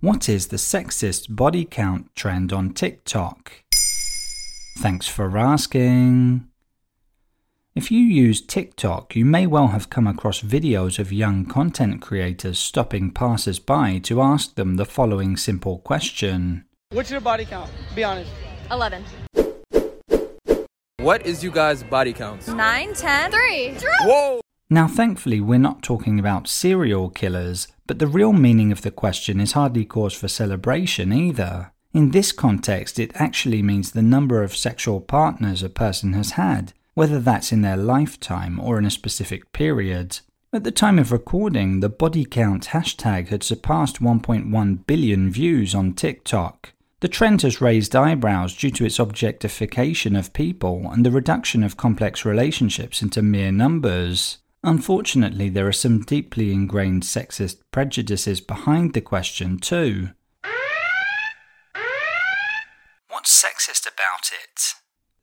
What is the sexist body count trend on TikTok? Thanks for asking. If you use TikTok, you may well have come across videos of young content creators stopping passers by to ask them the following simple question What's your body count? Be honest. 11. What is you guys' body counts? 9, 10, 3. Whoa! Now, thankfully, we're not talking about serial killers, but the real meaning of the question is hardly cause for celebration either. In this context, it actually means the number of sexual partners a person has had, whether that's in their lifetime or in a specific period. At the time of recording, the body count hashtag had surpassed 1.1 billion views on TikTok. The trend has raised eyebrows due to its objectification of people and the reduction of complex relationships into mere numbers. Unfortunately, there are some deeply ingrained sexist prejudices behind the question, too. What's sexist about it?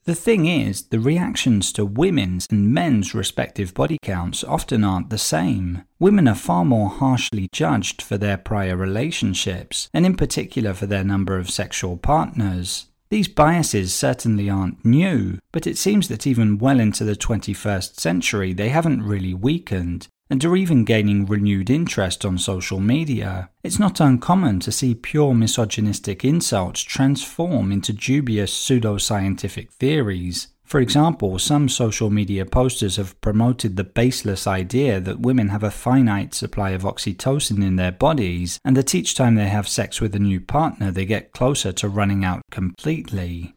The thing is, the reactions to women's and men's respective body counts often aren't the same. Women are far more harshly judged for their prior relationships, and in particular for their number of sexual partners. These biases certainly aren't new, but it seems that even well into the 21st century they haven't really weakened, and are even gaining renewed interest on social media. It's not uncommon to see pure misogynistic insults transform into dubious pseudoscientific theories. For example, some social media posters have promoted the baseless idea that women have a finite supply of oxytocin in their bodies, and that each time they have sex with a new partner, they get closer to running out completely.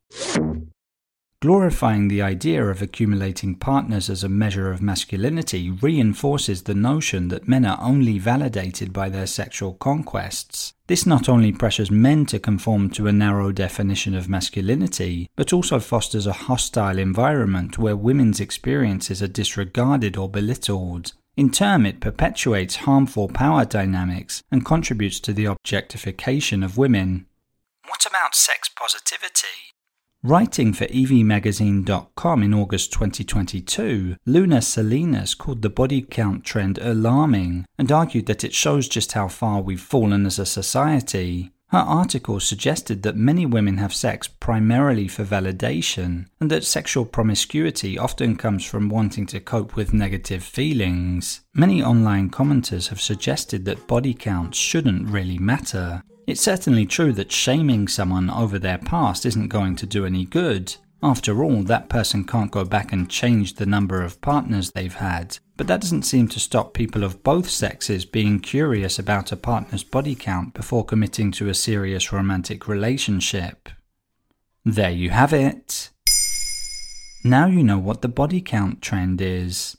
Glorifying the idea of accumulating partners as a measure of masculinity reinforces the notion that men are only validated by their sexual conquests. This not only pressures men to conform to a narrow definition of masculinity, but also fosters a hostile environment where women's experiences are disregarded or belittled. In turn, it perpetuates harmful power dynamics and contributes to the objectification of women. What about sex positivity? Writing for EvieMagazine.com in August 2022, Luna Salinas called the body count trend alarming and argued that it shows just how far we've fallen as a society. Her article suggested that many women have sex primarily for validation, and that sexual promiscuity often comes from wanting to cope with negative feelings. Many online commenters have suggested that body counts shouldn't really matter. It's certainly true that shaming someone over their past isn't going to do any good. After all, that person can't go back and change the number of partners they've had. But that doesn't seem to stop people of both sexes being curious about a partner's body count before committing to a serious romantic relationship. There you have it. Now you know what the body count trend is.